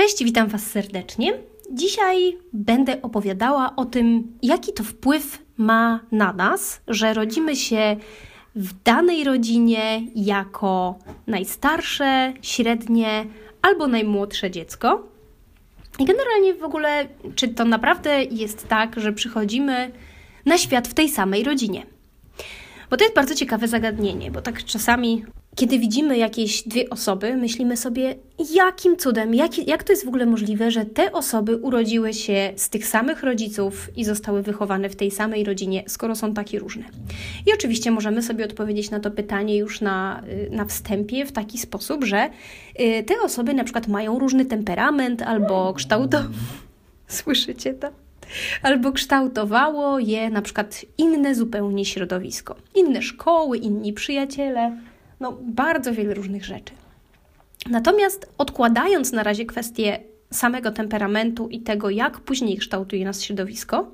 Cześć, witam Was serdecznie. Dzisiaj będę opowiadała o tym, jaki to wpływ ma na nas, że rodzimy się w danej rodzinie jako najstarsze, średnie albo najmłodsze dziecko. I generalnie w ogóle, czy to naprawdę jest tak, że przychodzimy na świat w tej samej rodzinie? Bo to jest bardzo ciekawe zagadnienie, bo tak czasami kiedy widzimy jakieś dwie osoby, myślimy sobie, jakim cudem, jak, jak to jest w ogóle możliwe, że te osoby urodziły się z tych samych rodziców i zostały wychowane w tej samej rodzinie, skoro są takie różne. I oczywiście możemy sobie odpowiedzieć na to pytanie już na, y, na wstępie w taki sposób, że y, te osoby na przykład mają różny temperament albo kształt. Słyszycie to? albo kształtowało je na przykład inne zupełnie środowisko, inne szkoły, inni przyjaciele, no bardzo wiele różnych rzeczy. Natomiast odkładając na razie kwestię samego temperamentu i tego, jak później kształtuje nas środowisko,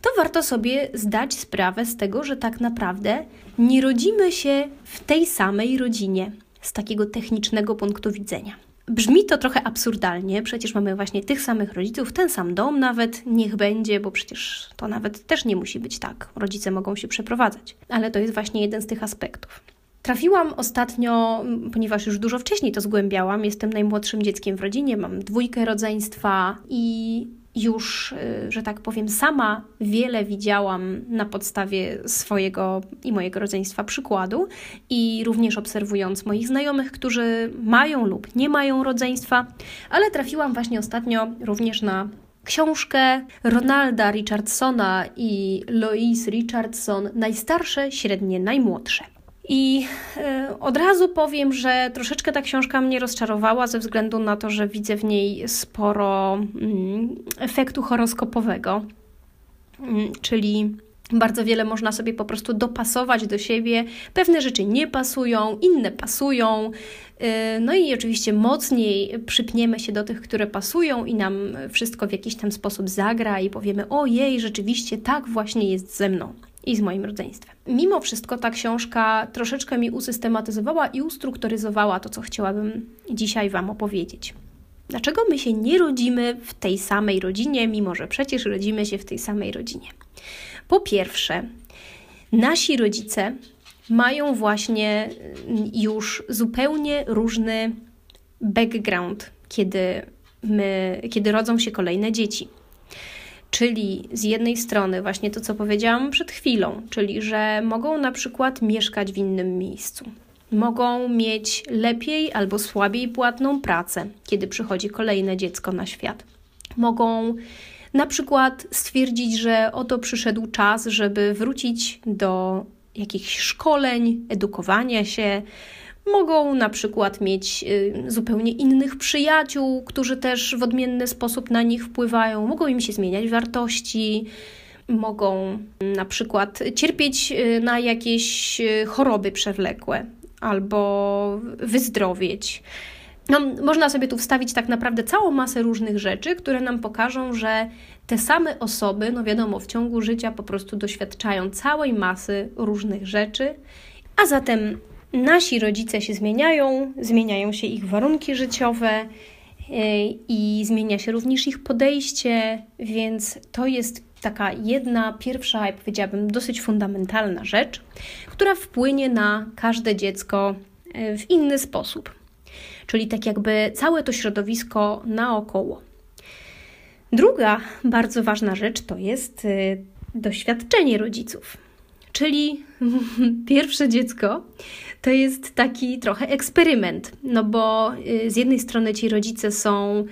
to warto sobie zdać sprawę z tego, że tak naprawdę nie rodzimy się w tej samej rodzinie z takiego technicznego punktu widzenia. Brzmi to trochę absurdalnie, przecież mamy właśnie tych samych rodziców, ten sam dom nawet, niech będzie, bo przecież to nawet też nie musi być tak. Rodzice mogą się przeprowadzać, ale to jest właśnie jeden z tych aspektów. Trafiłam ostatnio, ponieważ już dużo wcześniej to zgłębiałam, jestem najmłodszym dzieckiem w rodzinie, mam dwójkę rodzeństwa i już, y, że tak powiem, sama wiele widziałam na podstawie swojego i mojego rodzeństwa przykładu i również obserwując moich znajomych, którzy mają lub nie mają rodzeństwa, ale trafiłam właśnie ostatnio również na książkę Ronalda Richardsona i Louise Richardson Najstarsze, średnie, najmłodsze. I e, od razu powiem, że troszeczkę ta książka mnie rozczarowała ze względu na to, że widzę w niej sporo mm, efektu horoskopowego, mm, czyli bardzo wiele można sobie po prostu dopasować do siebie. Pewne rzeczy nie pasują, inne pasują. E, no i oczywiście mocniej przypniemy się do tych, które pasują, i nam wszystko w jakiś tam sposób zagra, i powiemy: Ojej, rzeczywiście tak właśnie jest ze mną i z moim rodzeństwem. Mimo wszystko ta książka troszeczkę mi usystematyzowała i ustrukturyzowała to, co chciałabym dzisiaj Wam opowiedzieć. Dlaczego my się nie rodzimy w tej samej rodzinie, mimo że przecież rodzimy się w tej samej rodzinie? Po pierwsze, nasi rodzice mają właśnie już zupełnie różny background, kiedy, my, kiedy rodzą się kolejne dzieci. Czyli z jednej strony właśnie to, co powiedziałam przed chwilą, czyli że mogą na przykład mieszkać w innym miejscu. Mogą mieć lepiej albo słabiej płatną pracę, kiedy przychodzi kolejne dziecko na świat. Mogą na przykład stwierdzić, że oto przyszedł czas, żeby wrócić do jakichś szkoleń, edukowania się, Mogą na przykład mieć y, zupełnie innych przyjaciół, którzy też w odmienny sposób na nich wpływają, mogą im się zmieniać wartości, mogą na przykład cierpieć y, na jakieś y, choroby przewlekłe albo wyzdrowieć. No, można sobie tu wstawić tak naprawdę całą masę różnych rzeczy, które nam pokażą, że te same osoby, no wiadomo, w ciągu życia po prostu doświadczają całej masy różnych rzeczy, a zatem Nasi rodzice się zmieniają, zmieniają się ich warunki życiowe e, i zmienia się również ich podejście, więc to jest taka jedna, pierwsza, jak powiedziałabym, dosyć fundamentalna rzecz, która wpłynie na każde dziecko e, w inny sposób. Czyli tak jakby całe to środowisko naokoło. Druga bardzo ważna rzecz to jest e, doświadczenie rodziców. Czyli pierwsze dziecko to jest taki trochę eksperyment, no bo y, z jednej strony ci rodzice są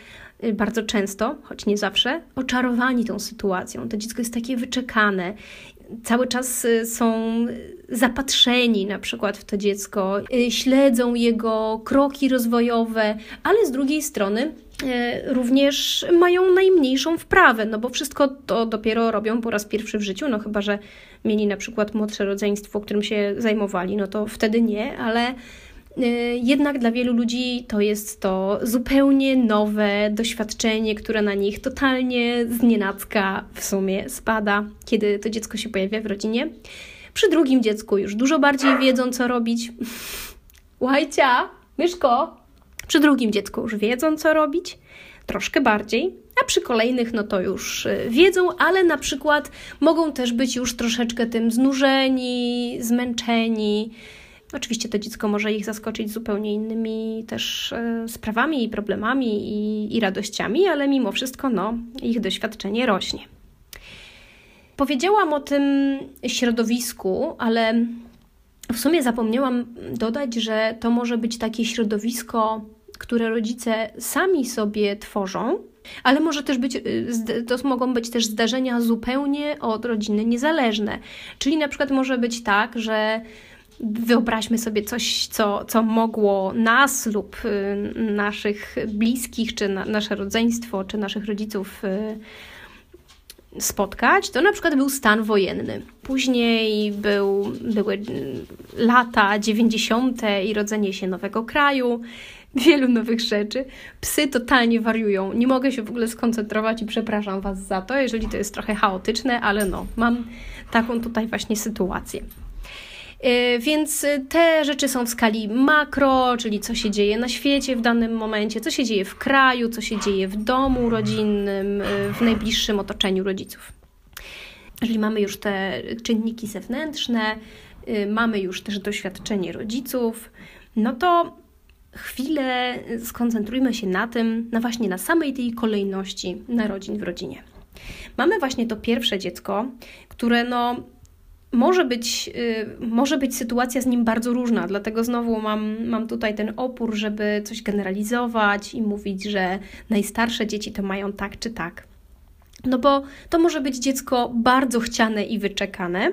y, bardzo często, choć nie zawsze, oczarowani tą sytuacją. To dziecko jest takie wyczekane. Cały czas y, są zapatrzeni na przykład w to dziecko, śledzą jego kroki rozwojowe, ale z drugiej strony również mają najmniejszą wprawę, no bo wszystko to dopiero robią po raz pierwszy w życiu, no chyba, że mieli na przykład młodsze rodzeństwo, którym się zajmowali, no to wtedy nie, ale y, jednak dla wielu ludzi to jest to zupełnie nowe doświadczenie, które na nich totalnie znienacka w sumie spada, kiedy to dziecko się pojawia w rodzinie. Przy drugim dziecku już dużo bardziej wiedzą, co robić. Łajcia, myszko! Przy drugim dziecku już wiedzą, co robić. troszkę bardziej, a przy kolejnych no to już y, wiedzą, ale na przykład mogą też być już troszeczkę tym znużeni, zmęczeni. Oczywiście to dziecko może ich zaskoczyć zupełnie innymi też y, sprawami i problemami i, i radościami, ale mimo wszystko no, ich doświadczenie rośnie. Powiedziałam o tym środowisku, ale w sumie zapomniałam dodać, że to może być takie środowisko, które rodzice sami sobie tworzą, ale może też być, y, to mogą być też zdarzenia zupełnie od rodziny niezależne. Czyli na przykład może być tak, że wyobraźmy sobie coś, co, co mogło nas lub y, naszych bliskich, czy na, nasze rodzeństwo, czy naszych rodziców y, spotkać, to na przykład był stan wojenny. Później był, były lata 90. i rodzenie się nowego kraju, wielu nowych rzeczy. Psy totalnie wariują. Nie mogę się w ogóle skoncentrować i przepraszam Was za to, jeżeli to jest trochę chaotyczne, ale no, mam taką tutaj właśnie sytuację. E, więc te rzeczy są w skali makro, czyli co się dzieje na świecie w danym momencie, co się dzieje w kraju, co się dzieje w domu rodzinnym, e, w najbliższym otoczeniu rodziców. Jeżeli mamy już te czynniki zewnętrzne, e, mamy już też doświadczenie rodziców, no to chwilę skoncentrujmy się na tym, na właśnie na samej tej kolejności narodzin w rodzinie. Mamy właśnie to pierwsze dziecko, które no może być, y, może być sytuacja z nim bardzo różna, dlatego znowu mam, mam tutaj ten opór, żeby coś generalizować i mówić, że najstarsze dzieci to mają tak czy tak. No bo to może być dziecko bardzo chciane i wyczekane,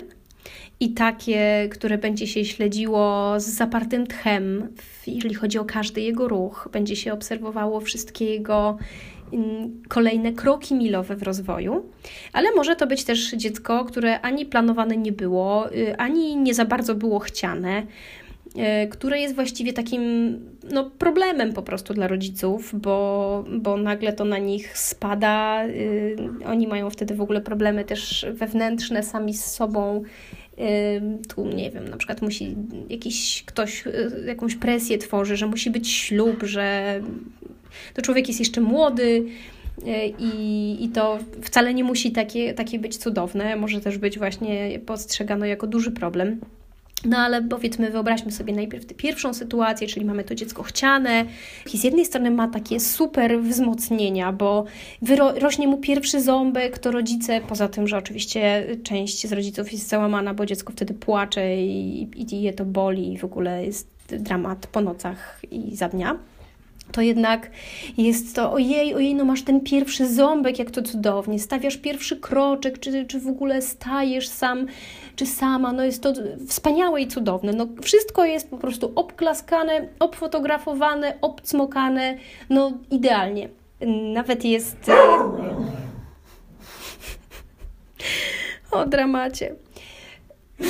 i takie, które będzie się śledziło z zapartym tchem, jeżeli chodzi o każdy jego ruch, będzie się obserwowało wszystkie jego kolejne kroki milowe w rozwoju, ale może to być też dziecko, które ani planowane nie było, y, ani nie za bardzo było chciane, y, które jest właściwie takim no, problemem po prostu dla rodziców, bo, bo nagle to na nich spada. Y, oni mają wtedy w ogóle problemy też wewnętrzne sami z sobą. Tu nie wiem, na przykład musi jakiś ktoś jakąś presję tworzy, że musi być ślub, że to człowiek jest jeszcze młody, e, i, I to wcale nie musi takie, takie być cudowne, może też być właśnie postrzegane jako duży problem. No ale powiedzmy, wyobraźmy sobie najpierw tę pierwszą sytuację, czyli mamy to dziecko chciane. I z jednej strony ma takie super wzmocnienia, bo rośnie mu pierwszy ząbek, to rodzice, poza tym, że oczywiście część z rodziców jest załamana, bo dziecko wtedy płacze i, i je to boli i w ogóle jest dramat po nocach i za dnia to jednak jest to ojej, ojej, no masz ten pierwszy ząbek, jak to cudownie, stawiasz pierwszy kroczek, czy, czy w ogóle stajesz sam, czy sama, no jest to wspaniałe i cudowne. No wszystko jest po prostu obklaskane, obfotografowane, obcmokane, no idealnie. Nawet jest... o dramacie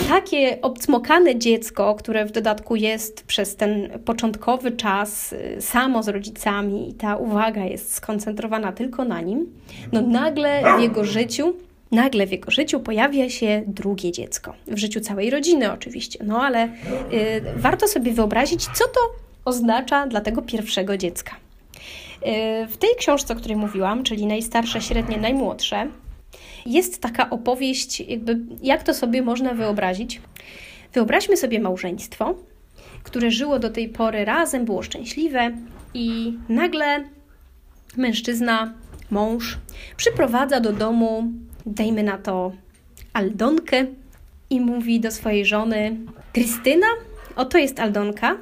takie obcmokane dziecko, które w dodatku jest przez ten początkowy czas y, samo z rodzicami i ta uwaga jest skoncentrowana tylko na nim, no nagle w jego życiu nagle w jego życiu pojawia się drugie dziecko. W życiu całej rodziny oczywiście, no ale y, warto sobie wyobrazić, co to oznacza dla tego pierwszego dziecka. Y, w tej książce, o której mówiłam, czyli najstarsze, średnie, najmłodsze, jest taka opowieść, jakby jak to sobie można wyobrazić. Wyobraźmy sobie małżeństwo, które żyło do tej pory razem, było szczęśliwe i nagle mężczyzna, mąż, przyprowadza do domu, dajmy na to, Aldonkę i mówi do swojej żony: Krystyna, oto jest Aldonka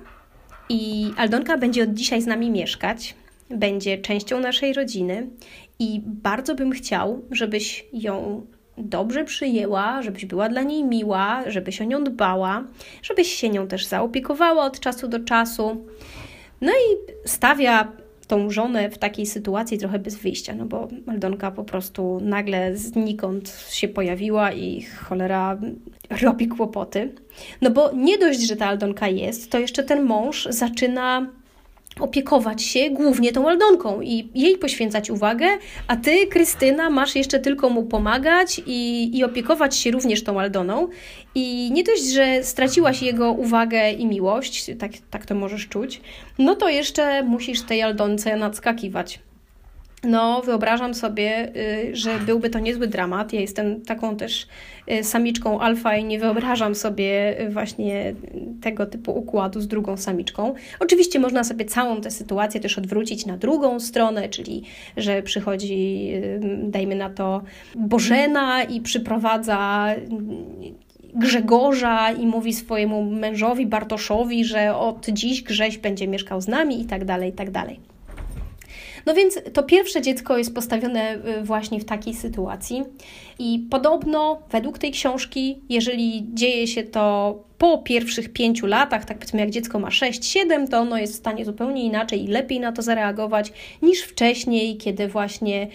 i Aldonka będzie od dzisiaj z nami mieszkać, będzie częścią naszej rodziny i bardzo bym chciał, żebyś ją dobrze przyjęła, żebyś była dla niej miła, żebyś o nią dbała, żebyś się nią też zaopiekowała od czasu do czasu. No i stawia tą żonę w takiej sytuacji trochę bez wyjścia, no bo Aldonka po prostu nagle znikąd się pojawiła i cholera robi kłopoty. No bo nie dość, że ta Aldonka jest, to jeszcze ten mąż zaczyna opiekować się głównie tą Aldonką i jej poświęcać uwagę, a ty, Krystyna, masz jeszcze tylko mu pomagać i, i opiekować się również tą Aldoną. I nie dość, że straciłaś jego uwagę i miłość, tak, tak to możesz czuć, no to jeszcze musisz tej Aldonce nadskakiwać. No wyobrażam sobie, y, że byłby to niezły dramat. Ja jestem taką też y, samiczką alfa i nie wyobrażam sobie y, właśnie tego typu układu z drugą samiczką. Oczywiście można sobie całą tę sytuację też odwrócić na drugą stronę, czyli że przychodzi, dajmy na to, Bożena i przyprowadza Grzegorza i mówi swojemu mężowi Bartoszowi, że od dziś Grześ będzie mieszkał z nami i tak dalej, i tak dalej. No więc to pierwsze dziecko jest postawione y, właśnie w takiej sytuacji. I podobno według tej książki, jeżeli dzieje się to po pierwszych pięciu latach, tak powiedzmy jak dziecko ma 6-7, to ono jest w stanie zupełnie inaczej i lepiej na to zareagować niż wcześniej, kiedy właśnie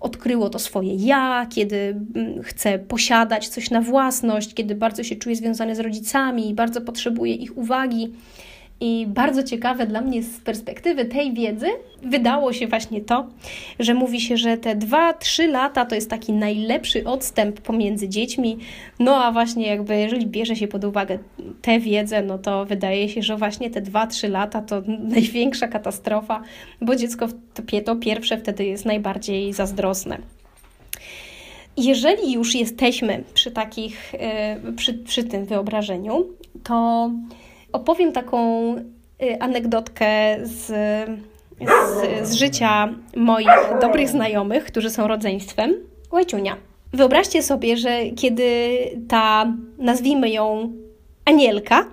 odkryło to swoje ja, kiedy mm, chce posiadać coś na własność, kiedy bardzo się czuje związane z rodzicami i bardzo potrzebuje ich uwagi. I bardzo ciekawe dla mnie z perspektywy tej wiedzy wydało się właśnie to, że mówi się, że te 2-3 lata to jest taki najlepszy odstęp pomiędzy dziećmi. No a właśnie jakby jeżeli bierze się pod uwagę tę wiedzę, no to wydaje się, że właśnie te 2-3 lata to największa katastrofa, bo dziecko to pierwsze wtedy jest najbardziej zazdrosne. Jeżeli już jesteśmy przy takich, y, przy, przy tym wyobrażeniu, to opowiem taką y, anegdotkę z, z, z życia moich dobrych znajomych, którzy są rodzeństwem. Łajciunia. Wyobraźcie sobie, że kiedy ta, nazwijmy ją Anielka,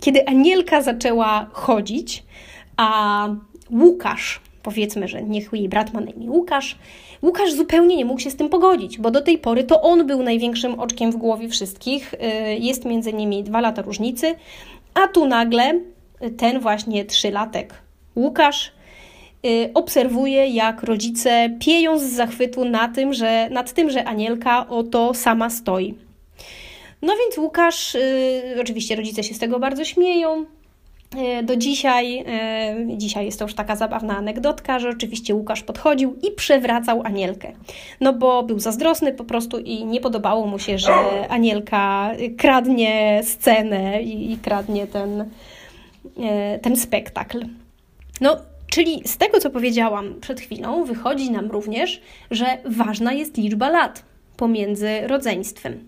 kiedy Anielka zaczęła chodzić, a Łukasz, powiedzmy, że niech jej brat ma na imię Łukasz, Łukasz zupełnie nie mógł się z tym pogodzić, bo do tej pory to on był największym oczkiem w głowie wszystkich. Y, jest między nimi dwa lata różnicy. A tu nagle ten właśnie trzylatek Łukasz y, obserwuje, jak rodzice pieją z zachwytu na tym, że, nad tym, że Anielka oto sama stoi. No więc Łukasz, y, oczywiście rodzice się z tego bardzo śmieją, do dzisiaj, e, dzisiaj jest to już taka zabawna anegdotka, że oczywiście Łukasz podchodził i przewracał Anielkę. No bo był zazdrosny po prostu i nie podobało mu się, że Anielka kradnie scenę i, i kradnie ten, e, ten spektakl. No, czyli z tego, co powiedziałam przed chwilą, wychodzi nam również, że ważna jest liczba lat pomiędzy rodzeństwem.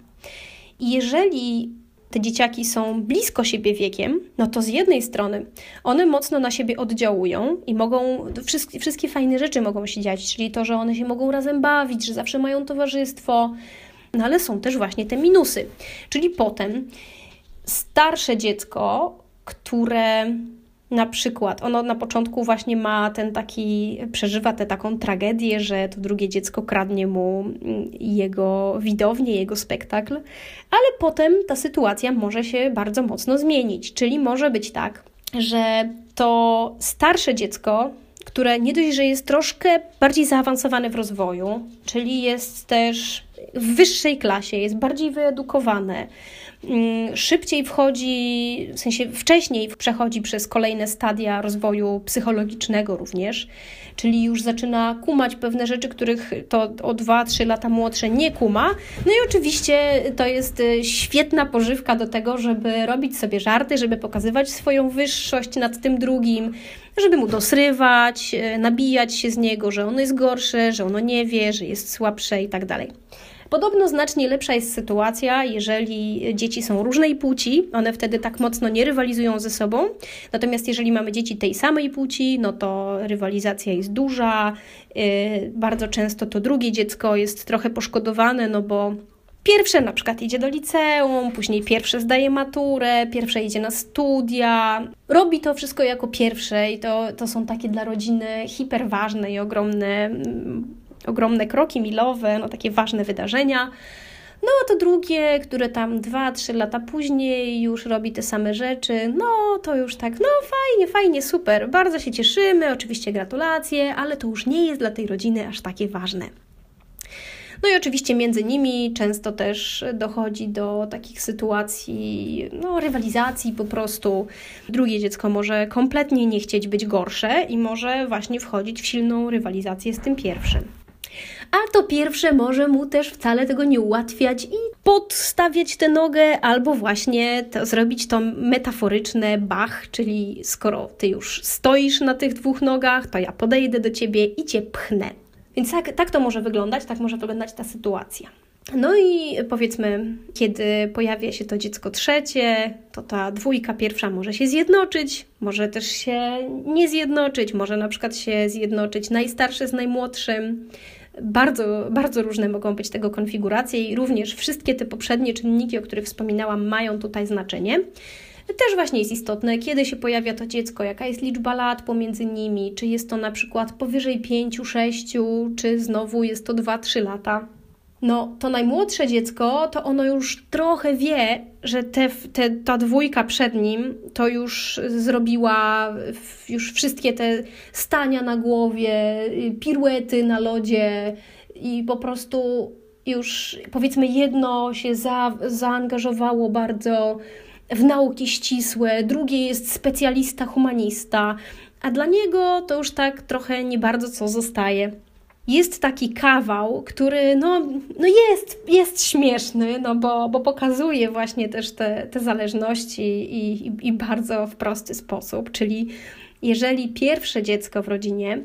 Jeżeli te dzieciaki są blisko siebie wiekiem, no to z jednej strony one mocno na siebie oddziałują i mogą, wszystkie, wszystkie fajne rzeczy mogą się dziać, czyli to, że one się mogą razem bawić, że zawsze mają towarzystwo, no ale są też właśnie te minusy. Czyli potem starsze dziecko, które na przykład ono na początku właśnie ma ten taki, przeżywa tę taką tragedię, że to drugie dziecko kradnie mu mm, jego widownię, jego spektakl, ale potem ta sytuacja może się bardzo mocno zmienić. Czyli może być tak, że to starsze dziecko, które nie dość, że jest troszkę bardziej zaawansowane w rozwoju, czyli jest też w wyższej klasie, jest bardziej wyedukowane, szybciej wchodzi, w sensie wcześniej przechodzi przez kolejne stadia rozwoju psychologicznego również, czyli już zaczyna kumać pewne rzeczy, których to o 2-3 lata młodsze nie kuma. No i oczywiście to jest y, świetna pożywka do tego, żeby robić sobie żarty, żeby pokazywać swoją wyższość nad tym drugim, żeby mu dosrywać, y, nabijać się z niego, że ono jest gorsze, że ono nie wie, że jest słabsze i tak dalej. Podobno znacznie lepsza jest sytuacja, jeżeli dzieci są różnej płci, one wtedy tak mocno nie rywalizują ze sobą. Natomiast jeżeli mamy dzieci tej samej płci, no to rywalizacja jest duża. Yy, bardzo często to drugie dziecko jest trochę poszkodowane, no bo Pierwsze na przykład idzie do liceum, później pierwsze zdaje maturę, pierwsze idzie na studia. Robi to wszystko jako pierwsze i to, to są takie dla rodziny hiperważne i ogromne ogromne kroki milowe, no takie ważne wydarzenia. No a to drugie, które tam 2-3 lata później już robi te same rzeczy, no to już tak, no fajnie, fajnie, super, bardzo się cieszymy, oczywiście gratulacje, ale to już nie jest dla tej rodziny aż takie ważne. No i oczywiście między nimi często też dochodzi do takich sytuacji, no, rywalizacji po prostu. Drugie dziecko może kompletnie nie chcieć być gorsze i może właśnie wchodzić w silną rywalizację z tym pierwszym a to pierwsze może mu też wcale tego nie ułatwiać i podstawiać tę nogę, albo właśnie to, zrobić to metaforyczne bach, czyli skoro ty już stoisz na tych dwóch nogach, to ja podejdę do ciebie i cię pchnę. Więc tak, tak to może wyglądać, tak może wyglądać ta sytuacja. No i powiedzmy, kiedy pojawia się to dziecko trzecie, to ta dwójka pierwsza może się zjednoczyć, może też się nie zjednoczyć, może na przykład się zjednoczyć najstarszy z najmłodszym. Bardzo, bardzo różne mogą być tego konfiguracje i również wszystkie te poprzednie czynniki, o których wspominałam, mają tutaj znaczenie. Też właśnie jest istotne, kiedy się pojawia to dziecko, jaka jest liczba lat pomiędzy nimi, czy jest to na przykład powyżej 5, 6, czy znowu jest to 2-3 lata no to najmłodsze dziecko, to ono już trochę wie, że te, te, ta dwójka przed nim to już zrobiła już wszystkie te stania na głowie, piruety na lodzie i po prostu już powiedzmy jedno się za, zaangażowało bardzo w nauki ścisłe, drugie jest specjalista humanista, a dla niego to już tak trochę nie bardzo co zostaje jest taki kawał, który no, no jest, jest śmieszny, no bo, bo pokazuje właśnie też te, te zależności i, i, i bardzo w prosty sposób, czyli jeżeli pierwsze dziecko w rodzinie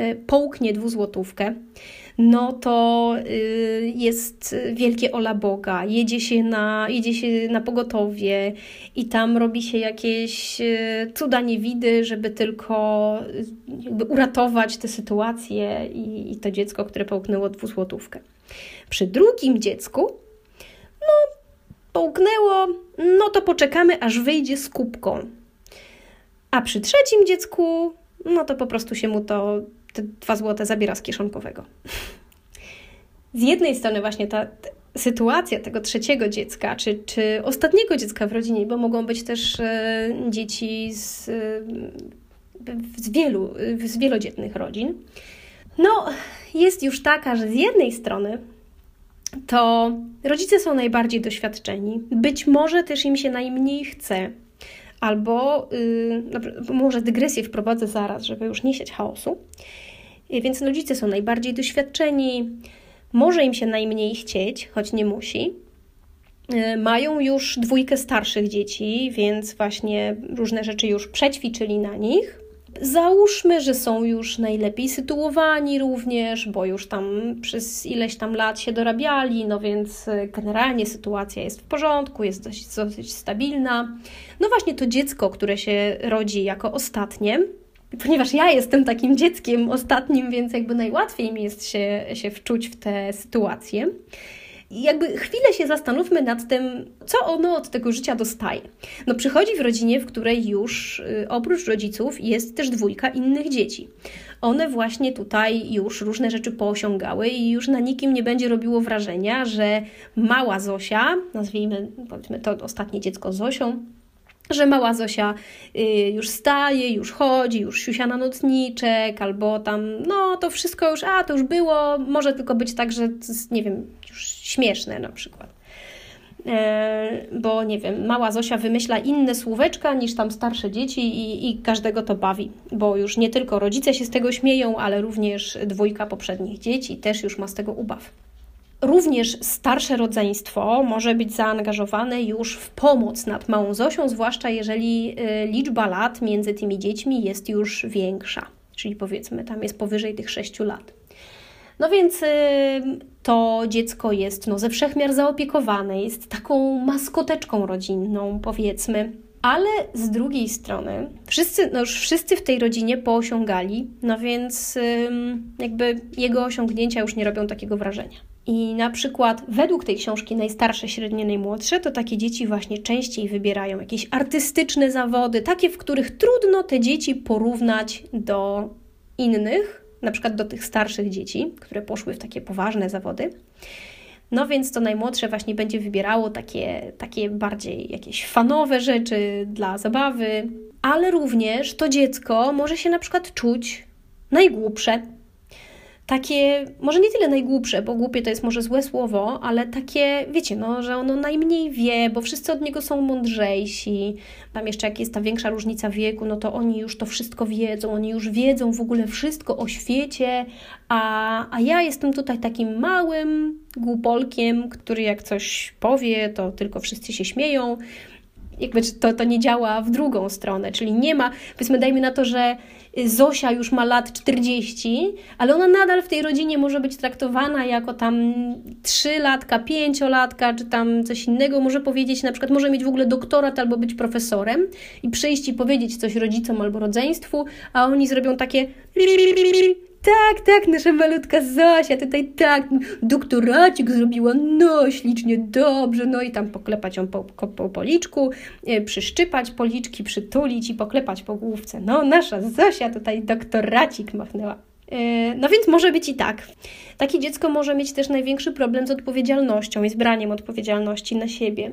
y, połknie dwuzłotówkę, no to y, jest wielkie ola Boga, jedzie się na, jedzie się na pogotowie i tam robi się jakieś y, cuda niewidy, żeby tylko y, jakby uratować tę sytuację i, i to dziecko, które połknęło dwuzłotówkę. Przy drugim dziecku, no połknęło, no to poczekamy, aż wyjdzie z kubką. A przy trzecim dziecku, no to po prostu się mu to te dwa złote zabiera z kieszonkowego. Z jednej strony właśnie ta, sytuacja tego trzeciego dziecka, czy, czy ostatniego dziecka w rodzinie, bo mogą być też e, dzieci z, e, z, wielu, z wielodzietnych rodzin, no jest już taka, że z jednej strony to rodzice są najbardziej doświadczeni, być może też im się najmniej chce, albo yy, może dygresję wprowadzę zaraz, żeby już nie sieć chaosu. Więc rodzice są najbardziej doświadczeni, może im się najmniej chcieć, choć nie musi. Y, mają już dwójkę starszych dzieci, więc właśnie różne rzeczy już przećwiczyli na nich. Załóżmy, że są już najlepiej sytuowani również, bo już tam przez ileś tam lat się dorabiali, no więc y, generalnie sytuacja jest w porządku, jest dość, dość stabilna. No właśnie to dziecko, które się rodzi jako ostatnie, ponieważ ja jestem takim dzieckiem ostatnim, więc jakby najłatwiej mi jest się, się wczuć w tę sytuację. I jakby chwilę się zastanówmy nad tym, co ono od tego życia dostaje. No przychodzi w rodzinie, w której już y, oprócz rodziców jest też dwójka innych dzieci. One właśnie tutaj już różne rzeczy poosiągały i już na nikim nie będzie robiło wrażenia, że mała Zosia, nazwijmy powiedzmy to ostatnie dziecko Zosią, że mała Zosia y, już staje, już chodzi, już siusia na nocniczek, albo tam, no to wszystko już, a to już było, może tylko być tak, że to jest, nie wiem, już śmieszne na przykład. E, bo nie wiem, mała Zosia wymyśla inne słóweczka niż tam starsze dzieci i, i każdego to bawi, bo już nie tylko rodzice się z tego śmieją, ale również dwójka poprzednich dzieci też już ma z tego ubaw. Również starsze rodzeństwo może być zaangażowane już w pomoc nad małą Zosią, zwłaszcza jeżeli y, liczba lat między tymi dziećmi jest już większa, czyli powiedzmy tam jest powyżej tych 6 lat. No więc y, to dziecko jest no, ze wszechmiar zaopiekowane, jest taką maskoteczką rodzinną, powiedzmy. Ale z drugiej strony, wszyscy, no już wszyscy w tej rodzinie poosiągali, no więc jakby jego osiągnięcia już nie robią takiego wrażenia. I na przykład według tej książki najstarsze, średnie, najmłodsze, to takie dzieci właśnie częściej wybierają jakieś artystyczne zawody, takie, w których trudno te dzieci porównać do innych, na przykład do tych starszych dzieci, które poszły w takie poważne zawody. No więc to najmłodsze właśnie będzie wybierało takie, takie bardziej jakieś fanowe rzeczy dla zabawy, ale również to dziecko może się na przykład czuć najgłupsze, takie, może nie tyle najgłupsze, bo głupie to jest może złe słowo, ale takie, wiecie, no, że ono najmniej wie, bo wszyscy od niego są mądrzejsi. Tam jeszcze jak jest ta większa różnica wieku, no to oni już to wszystko wiedzą, oni już wiedzą w ogóle wszystko o świecie, a, a ja jestem tutaj takim małym głupolkiem, który jak coś powie, to tylko wszyscy się śmieją. Jakby to, to nie działa w drugą stronę, czyli nie ma, powiedzmy, dajmy na to, że Zosia już ma lat 40, ale ona nadal w tej rodzinie może być traktowana jako tam trzylatka, pięciolatka, czy tam coś innego. Może powiedzieć, na przykład, może mieć w ogóle doktorat albo być profesorem i przyjść i powiedzieć coś rodzicom albo rodzeństwu, a oni zrobią takie tak, tak, nasza malutka Zosia, tutaj tak, doktoracik zrobiła, no ślicznie, dobrze, no i tam poklepać ją po, po, po policzku, e, przyszczypać policzki, przytulić i poklepać po główce. No, nasza Zosia tutaj doktoracik machnęła. E, no więc może być i tak. Takie dziecko może mieć też największy problem z odpowiedzialnością i z braniem odpowiedzialności na siebie.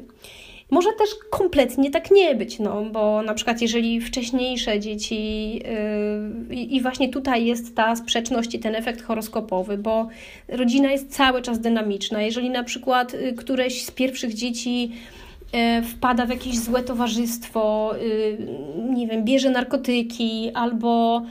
Może też kompletnie tak nie być, no, bo na przykład jeżeli wcześniejsze dzieci yy, i właśnie tutaj jest ta sprzeczność i ten efekt horoskopowy, bo rodzina jest cały czas dynamiczna. Jeżeli na przykład y, któreś z pierwszych dzieci y, wpada w jakieś złe towarzystwo, y, nie wiem, bierze narkotyki albo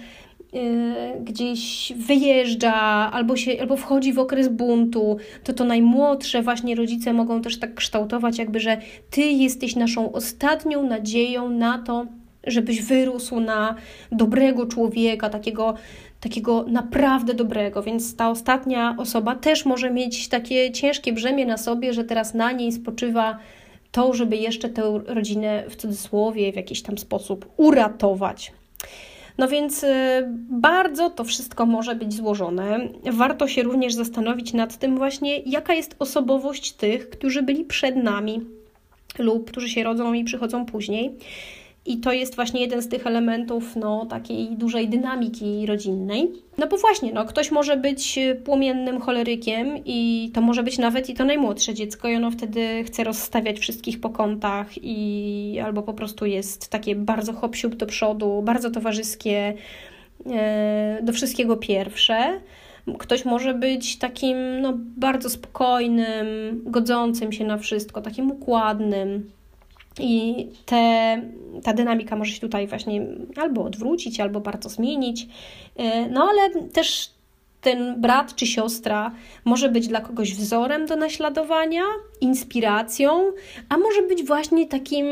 gdzieś wyjeżdża albo, się, albo wchodzi w okres buntu, to to najmłodsze właśnie rodzice mogą też tak kształtować, jakby, że ty jesteś naszą ostatnią nadzieją na to, żebyś wyrósł na dobrego człowieka, takiego, takiego naprawdę dobrego. Więc ta ostatnia osoba też może mieć takie ciężkie brzemię na sobie, że teraz na niej spoczywa to, żeby jeszcze tę rodzinę w cudzysłowie w jakiś tam sposób uratować. No więc y, bardzo to wszystko może być złożone. Warto się również zastanowić nad tym właśnie, jaka jest osobowość tych, którzy byli przed nami lub którzy się rodzą i przychodzą później. I to jest właśnie jeden z tych elementów no, takiej dużej dynamiki rodzinnej. No bo właśnie, no, ktoś może być płomiennym cholerykiem i to może być nawet i to najmłodsze dziecko i ono wtedy chce rozstawiać wszystkich po kątach i albo po prostu jest takie bardzo hop do przodu, bardzo towarzyskie, e, do wszystkiego pierwsze. Ktoś może być takim no, bardzo spokojnym, godzącym się na wszystko, takim układnym. I te, ta dynamika może się tutaj właśnie albo odwrócić, albo bardzo zmienić. E, no ale też ten brat czy siostra może być dla kogoś wzorem do naśladowania, inspiracją, a może być właśnie takim,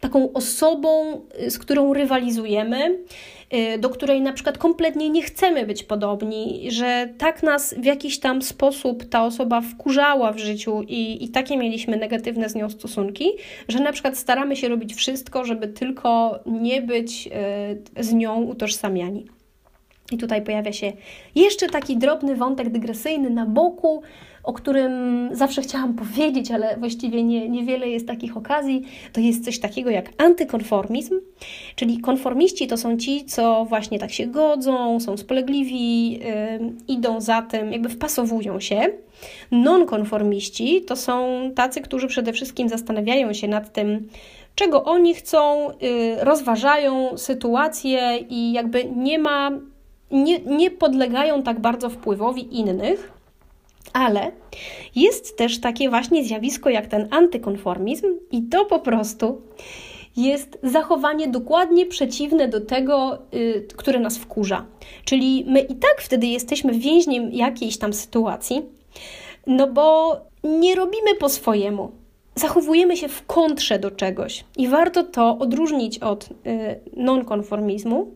taką osobą, z którą rywalizujemy do której na przykład kompletnie nie chcemy być podobni, że tak nas w jakiś tam sposób ta osoba wkurzała w życiu i, i takie mieliśmy negatywne z nią stosunki, że na przykład staramy się robić wszystko, żeby tylko nie być y, z nią utożsamiani. I tutaj pojawia się jeszcze taki drobny wątek dygresyjny na boku, o którym zawsze chciałam powiedzieć, ale właściwie nie, niewiele jest takich okazji, to jest coś takiego jak antykonformizm, czyli konformiści to są ci, co właśnie tak się godzą, są spolegliwi, yy, idą za tym, jakby wpasowują się. Nonkonformiści to są tacy, którzy przede wszystkim zastanawiają się nad tym, czego oni chcą, yy, rozważają sytuację i jakby nie ma, nie, nie podlegają tak bardzo wpływowi innych. Ale jest też takie właśnie zjawisko jak ten antykonformizm, i to po prostu jest zachowanie dokładnie przeciwne do tego, yy, które nas wkurza. Czyli my i tak wtedy jesteśmy więźniem jakiejś tam sytuacji, no bo nie robimy po swojemu. Zachowujemy się w kontrze do czegoś i warto to odróżnić od yy, nonkonformizmu.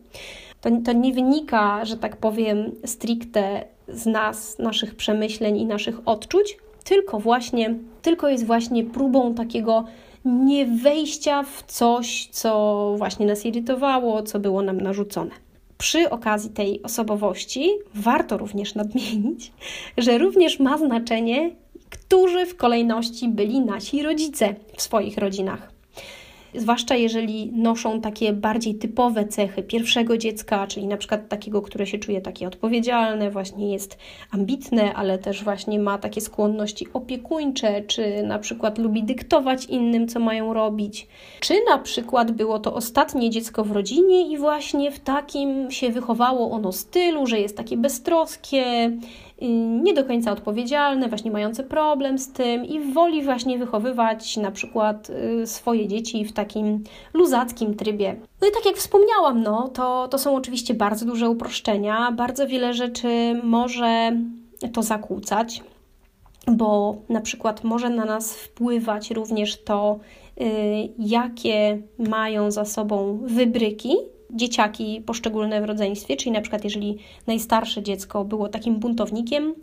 To, to nie wynika, że tak powiem, stricte z nas, naszych przemyśleń i naszych odczuć, tylko właśnie, tylko jest właśnie próbą takiego nie wejścia w coś, co właśnie nas irytowało, co było nam narzucone. Przy okazji tej osobowości warto również nadmienić, że również ma znaczenie, którzy w kolejności byli nasi rodzice w swoich rodzinach zwłaszcza jeżeli noszą takie bardziej typowe cechy pierwszego dziecka, czyli na przykład takiego, które się czuje takie odpowiedzialne, właśnie jest ambitne, ale też właśnie ma takie skłonności opiekuńcze, czy na przykład lubi dyktować innym, co mają robić, czy na przykład było to ostatnie dziecko w rodzinie i właśnie w takim się wychowało ono stylu, że jest takie beztroskie, nie do końca odpowiedzialne, właśnie mające problem z tym i woli właśnie wychowywać na przykład y, swoje dzieci w takim luzackim trybie. No i tak jak wspomniałam, no, to, to są oczywiście bardzo duże uproszczenia, bardzo wiele rzeczy może to zakłócać, bo na przykład może na nas wpływać również to, jakie mają za sobą wybryki, dzieciaki poszczególne w rodzeństwie, czyli na przykład jeżeli najstarsze dziecko było takim buntownikiem,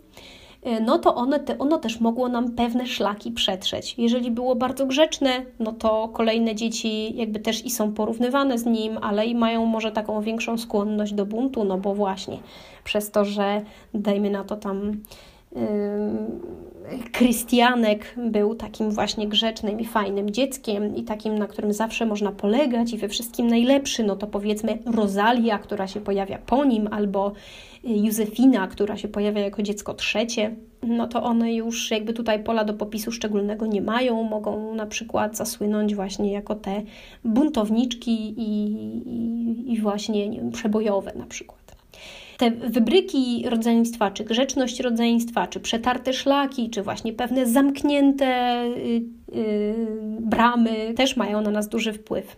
E, no to one te, ono też mogło nam pewne szlaki przetrzeć. Jeżeli było bardzo grzeczne, no to kolejne dzieci jakby też i są porównywane z nim, ale i mają może taką większą skłonność do buntu, no bo właśnie przez to, że dajmy na to tam Krystianek był takim właśnie grzecznym i fajnym dzieckiem i takim, na którym zawsze można polegać i we wszystkim najlepszy, no to powiedzmy Rosalia, która się pojawia po nim, albo Józefina, która się pojawia jako dziecko trzecie, no to one już jakby tutaj pola do popisu szczególnego nie mają, mogą na przykład zasłynąć właśnie jako te buntowniczki i, i, i właśnie nie wiem, przebojowe na przykład. Te wybryki rodzeństwa, czy grzeczność rodzeństwa, czy przetarte szlaki, czy właśnie pewne zamknięte yy, yy, bramy też mają na nas duży wpływ.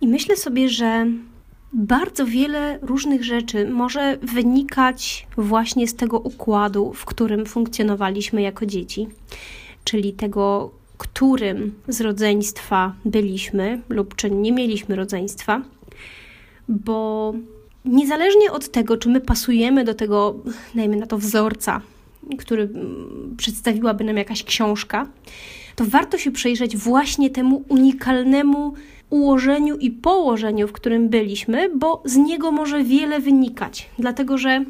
I myślę sobie, że bardzo wiele różnych rzeczy może wynikać właśnie z tego układu, w którym funkcjonowaliśmy jako dzieci, czyli tego, którym z rodzeństwa byliśmy lub czy nie mieliśmy rodzeństwa, bo niezależnie od tego, czy my pasujemy do tego, dajmy na to, wzorca, który mm, przedstawiłaby nam jakaś książka, to warto się przyjrzeć właśnie temu unikalnemu ułożeniu i położeniu, w którym byliśmy, bo z niego może wiele wynikać, dlatego że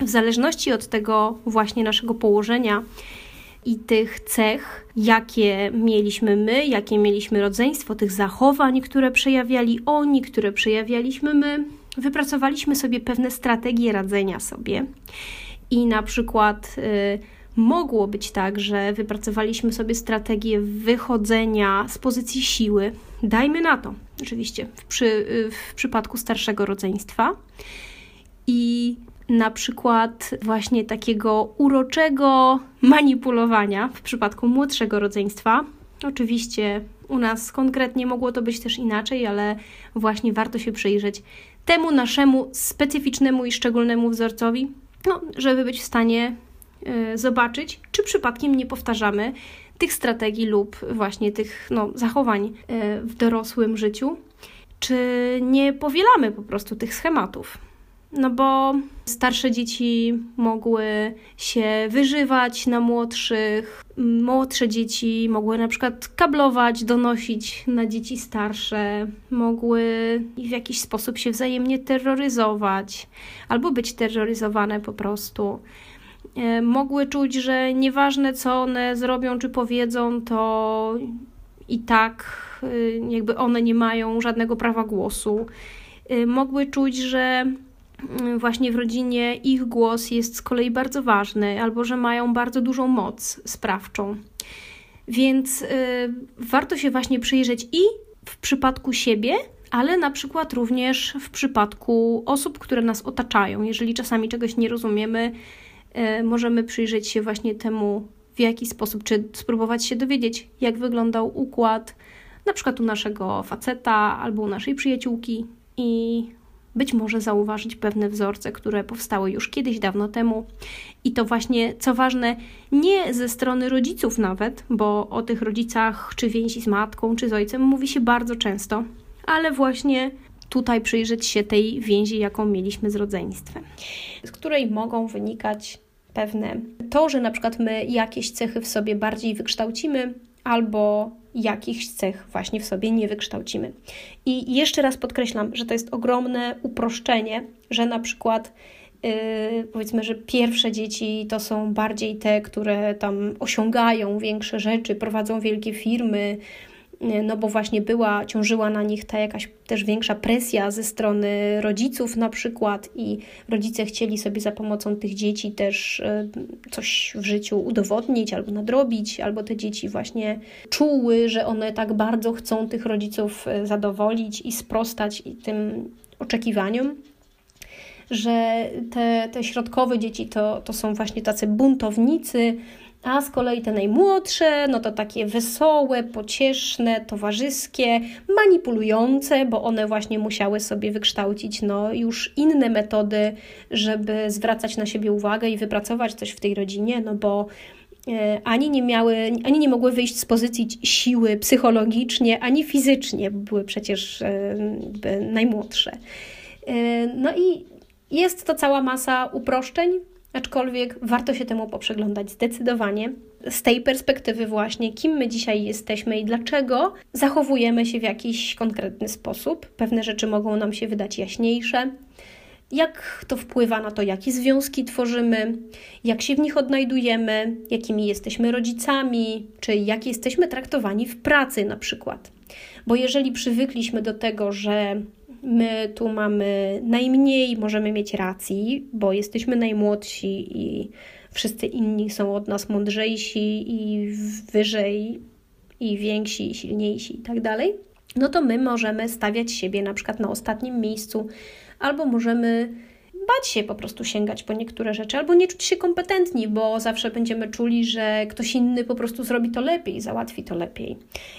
w zależności od tego właśnie naszego położenia i tych cech, jakie mieliśmy my, jakie mieliśmy rodzeństwo, tych zachowań, które przejawiali oni, które przejawialiśmy my, wypracowaliśmy sobie pewne strategie radzenia sobie. I na przykład y, mogło być tak, że wypracowaliśmy sobie strategię wychodzenia z pozycji siły. Dajmy na to, oczywiście, w, przy, w przypadku starszego rodzeństwa. I na przykład właśnie takiego uroczego manipulowania w przypadku młodszego rodzeństwa. Oczywiście u nas konkretnie mogło to być też inaczej, ale właśnie warto się przyjrzeć temu naszemu specyficznemu i szczególnemu wzorcowi, no, żeby być w stanie y, zobaczyć, czy przypadkiem nie powtarzamy tych strategii lub właśnie tych no, zachowań y, w dorosłym życiu, czy nie powielamy po prostu tych schematów. No bo starsze dzieci mogły się wyżywać na młodszych, młodsze dzieci mogły na przykład kablować, donosić na dzieci starsze, mogły w jakiś sposób się wzajemnie terroryzować albo być terroryzowane po prostu. E, mogły czuć, że nieważne co one zrobią czy powiedzą, to i tak e, jakby one nie mają żadnego prawa głosu. E, mogły czuć, że właśnie w rodzinie ich głos jest z kolei bardzo ważny, albo że mają bardzo dużą moc sprawczą. Więc y, warto się właśnie przyjrzeć i w przypadku siebie, ale na przykład również w przypadku osób, które nas otaczają. Jeżeli czasami czegoś nie rozumiemy, y, możemy przyjrzeć się właśnie temu, w jaki sposób, czy spróbować się dowiedzieć, jak wyglądał układ, na przykład u naszego faceta albo u naszej przyjaciółki i być może zauważyć pewne wzorce, które powstały już kiedyś dawno temu. I to właśnie, co ważne, nie ze strony rodziców nawet, bo o tych rodzicach, czy więzi z matką, czy z ojcem mówi się bardzo często, ale właśnie tutaj przyjrzeć się tej więzi, jaką mieliśmy z rodzeństwem, z której mogą wynikać pewne to, że na przykład my jakieś cechy w sobie bardziej wykształcimy, albo jakichś cech właśnie w sobie nie wykształcimy. I jeszcze raz podkreślam, że to jest ogromne uproszczenie, że na przykład yy, powiedzmy, że pierwsze dzieci to są bardziej te, które tam osiągają większe rzeczy, prowadzą wielkie firmy, no bo właśnie była, ciążyła na nich ta jakaś też większa presja ze strony rodziców na przykład i rodzice chcieli sobie za pomocą tych dzieci też e, coś w życiu udowodnić albo nadrobić, albo te dzieci właśnie czuły, że one tak bardzo chcą tych rodziców e, zadowolić i sprostać tym oczekiwaniom że te, te środkowe dzieci to, to są właśnie tacy buntownicy, a z kolei te najmłodsze, no to takie wesołe, pocieszne, towarzyskie, manipulujące, bo one właśnie musiały sobie wykształcić no, już inne metody, żeby zwracać na siebie uwagę i wypracować coś w tej rodzinie, no bo e, ani nie miały, ani nie mogły wyjść z pozycji siły psychologicznie, ani fizycznie, bo były przecież e, najmłodsze. E, no i jest to cała masa uproszczeń, aczkolwiek warto się temu poprzeglądać zdecydowanie. Z tej perspektywy, właśnie, kim my dzisiaj jesteśmy i dlaczego zachowujemy się w jakiś konkretny sposób. Pewne rzeczy mogą nam się wydać jaśniejsze, jak to wpływa na to, jakie związki tworzymy, jak się w nich odnajdujemy, jakimi jesteśmy rodzicami, czy jak jesteśmy traktowani w pracy na przykład. Bo jeżeli przywykliśmy do tego, że my tu mamy najmniej, możemy mieć racji, bo jesteśmy najmłodsi i wszyscy inni są od nas mądrzejsi i wyżej i więksi, i silniejsi i tak dalej, no to my możemy stawiać siebie na przykład na ostatnim miejscu albo możemy bać się po prostu sięgać po niektóre rzeczy, albo nie czuć się kompetentni, bo zawsze będziemy czuli, że ktoś inny po prostu zrobi to lepiej, załatwi to lepiej.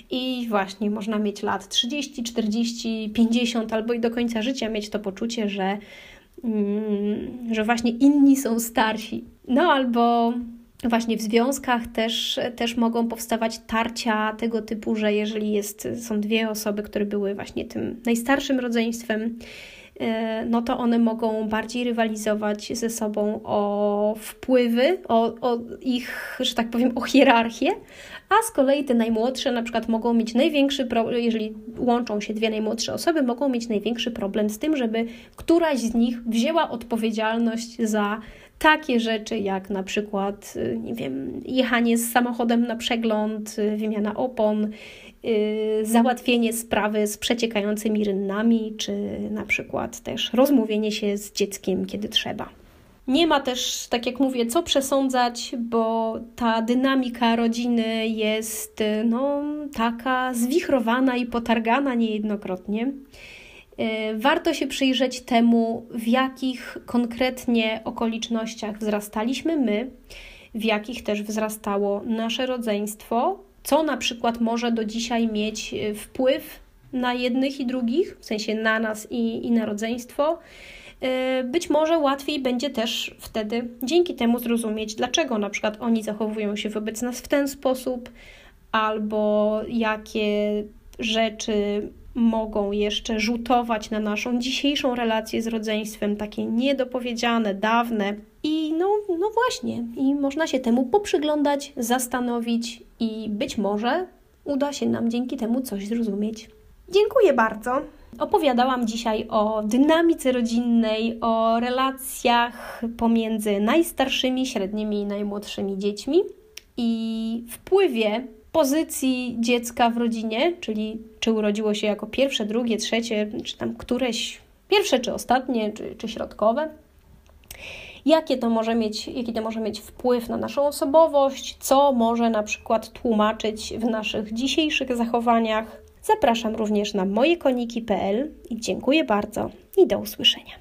I właśnie można mieć lat 30, 40, 50 albo i do końca życia mieć to poczucie, że, mm, że właśnie inni są starsi. No albo Właśnie w związkach też, też mogą powstawać tarcia tego typu, że jeżeli jest, są dwie osoby, które były właśnie tym najstarszym rodzeństwem, no to one mogą bardziej rywalizować ze sobą o wpływy, o, o, ich, że tak powiem, o hierarchię, a z kolei te najmłodsze na przykład mogą mieć największy problem, jeżeli łączą się dwie najmłodsze osoby, mogą mieć największy problem z tym, żeby któraś z nich wzięła odpowiedzialność za takie rzeczy jak na przykład, y, nie wiem, jechanie z samochodem na przegląd, y, wymiana opon, Y, załatwienie sprawy z przeciekającymi rynnami, czy na przykład też rozmówienie się z dzieckiem, kiedy trzeba. Nie ma też, tak jak mówię, co przesądzać, bo ta dynamika rodziny jest no, taka zwichrowana i potargana niejednokrotnie. Y, warto się przyjrzeć temu, w jakich konkretnie okolicznościach wzrastaliśmy my, w jakich też wzrastało nasze rodzeństwo, co na przykład może do dzisiaj mieć e, wpływ na jednych i drugich, w sensie na nas i, i na rodzeństwo. E, być może łatwiej będzie też wtedy dzięki temu zrozumieć, dlaczego na przykład oni zachowują się wobec nas w ten sposób, albo jakie rzeczy mogą jeszcze rzutować na naszą dzisiejszą relację z rodzeństwem, takie niedopowiedziane, dawne. I no, no właśnie, i można się temu poprzyglądać, zastanowić i być może uda się nam dzięki temu coś zrozumieć. Dziękuję bardzo. Opowiadałam dzisiaj o dynamice rodzinnej, o relacjach pomiędzy najstarszymi, średnimi i najmłodszymi dziećmi i wpływie pozycji dziecka w rodzinie, czyli czy urodziło się jako pierwsze, drugie, trzecie, czy tam któreś pierwsze, czy ostatnie, czy, czy środkowe. Jakie to może mieć, jaki to może mieć wpływ na naszą osobowość, co może na przykład tłumaczyć w naszych dzisiejszych zachowaniach. Zapraszam również na mojekoniki.pl i dziękuję bardzo i do usłyszenia.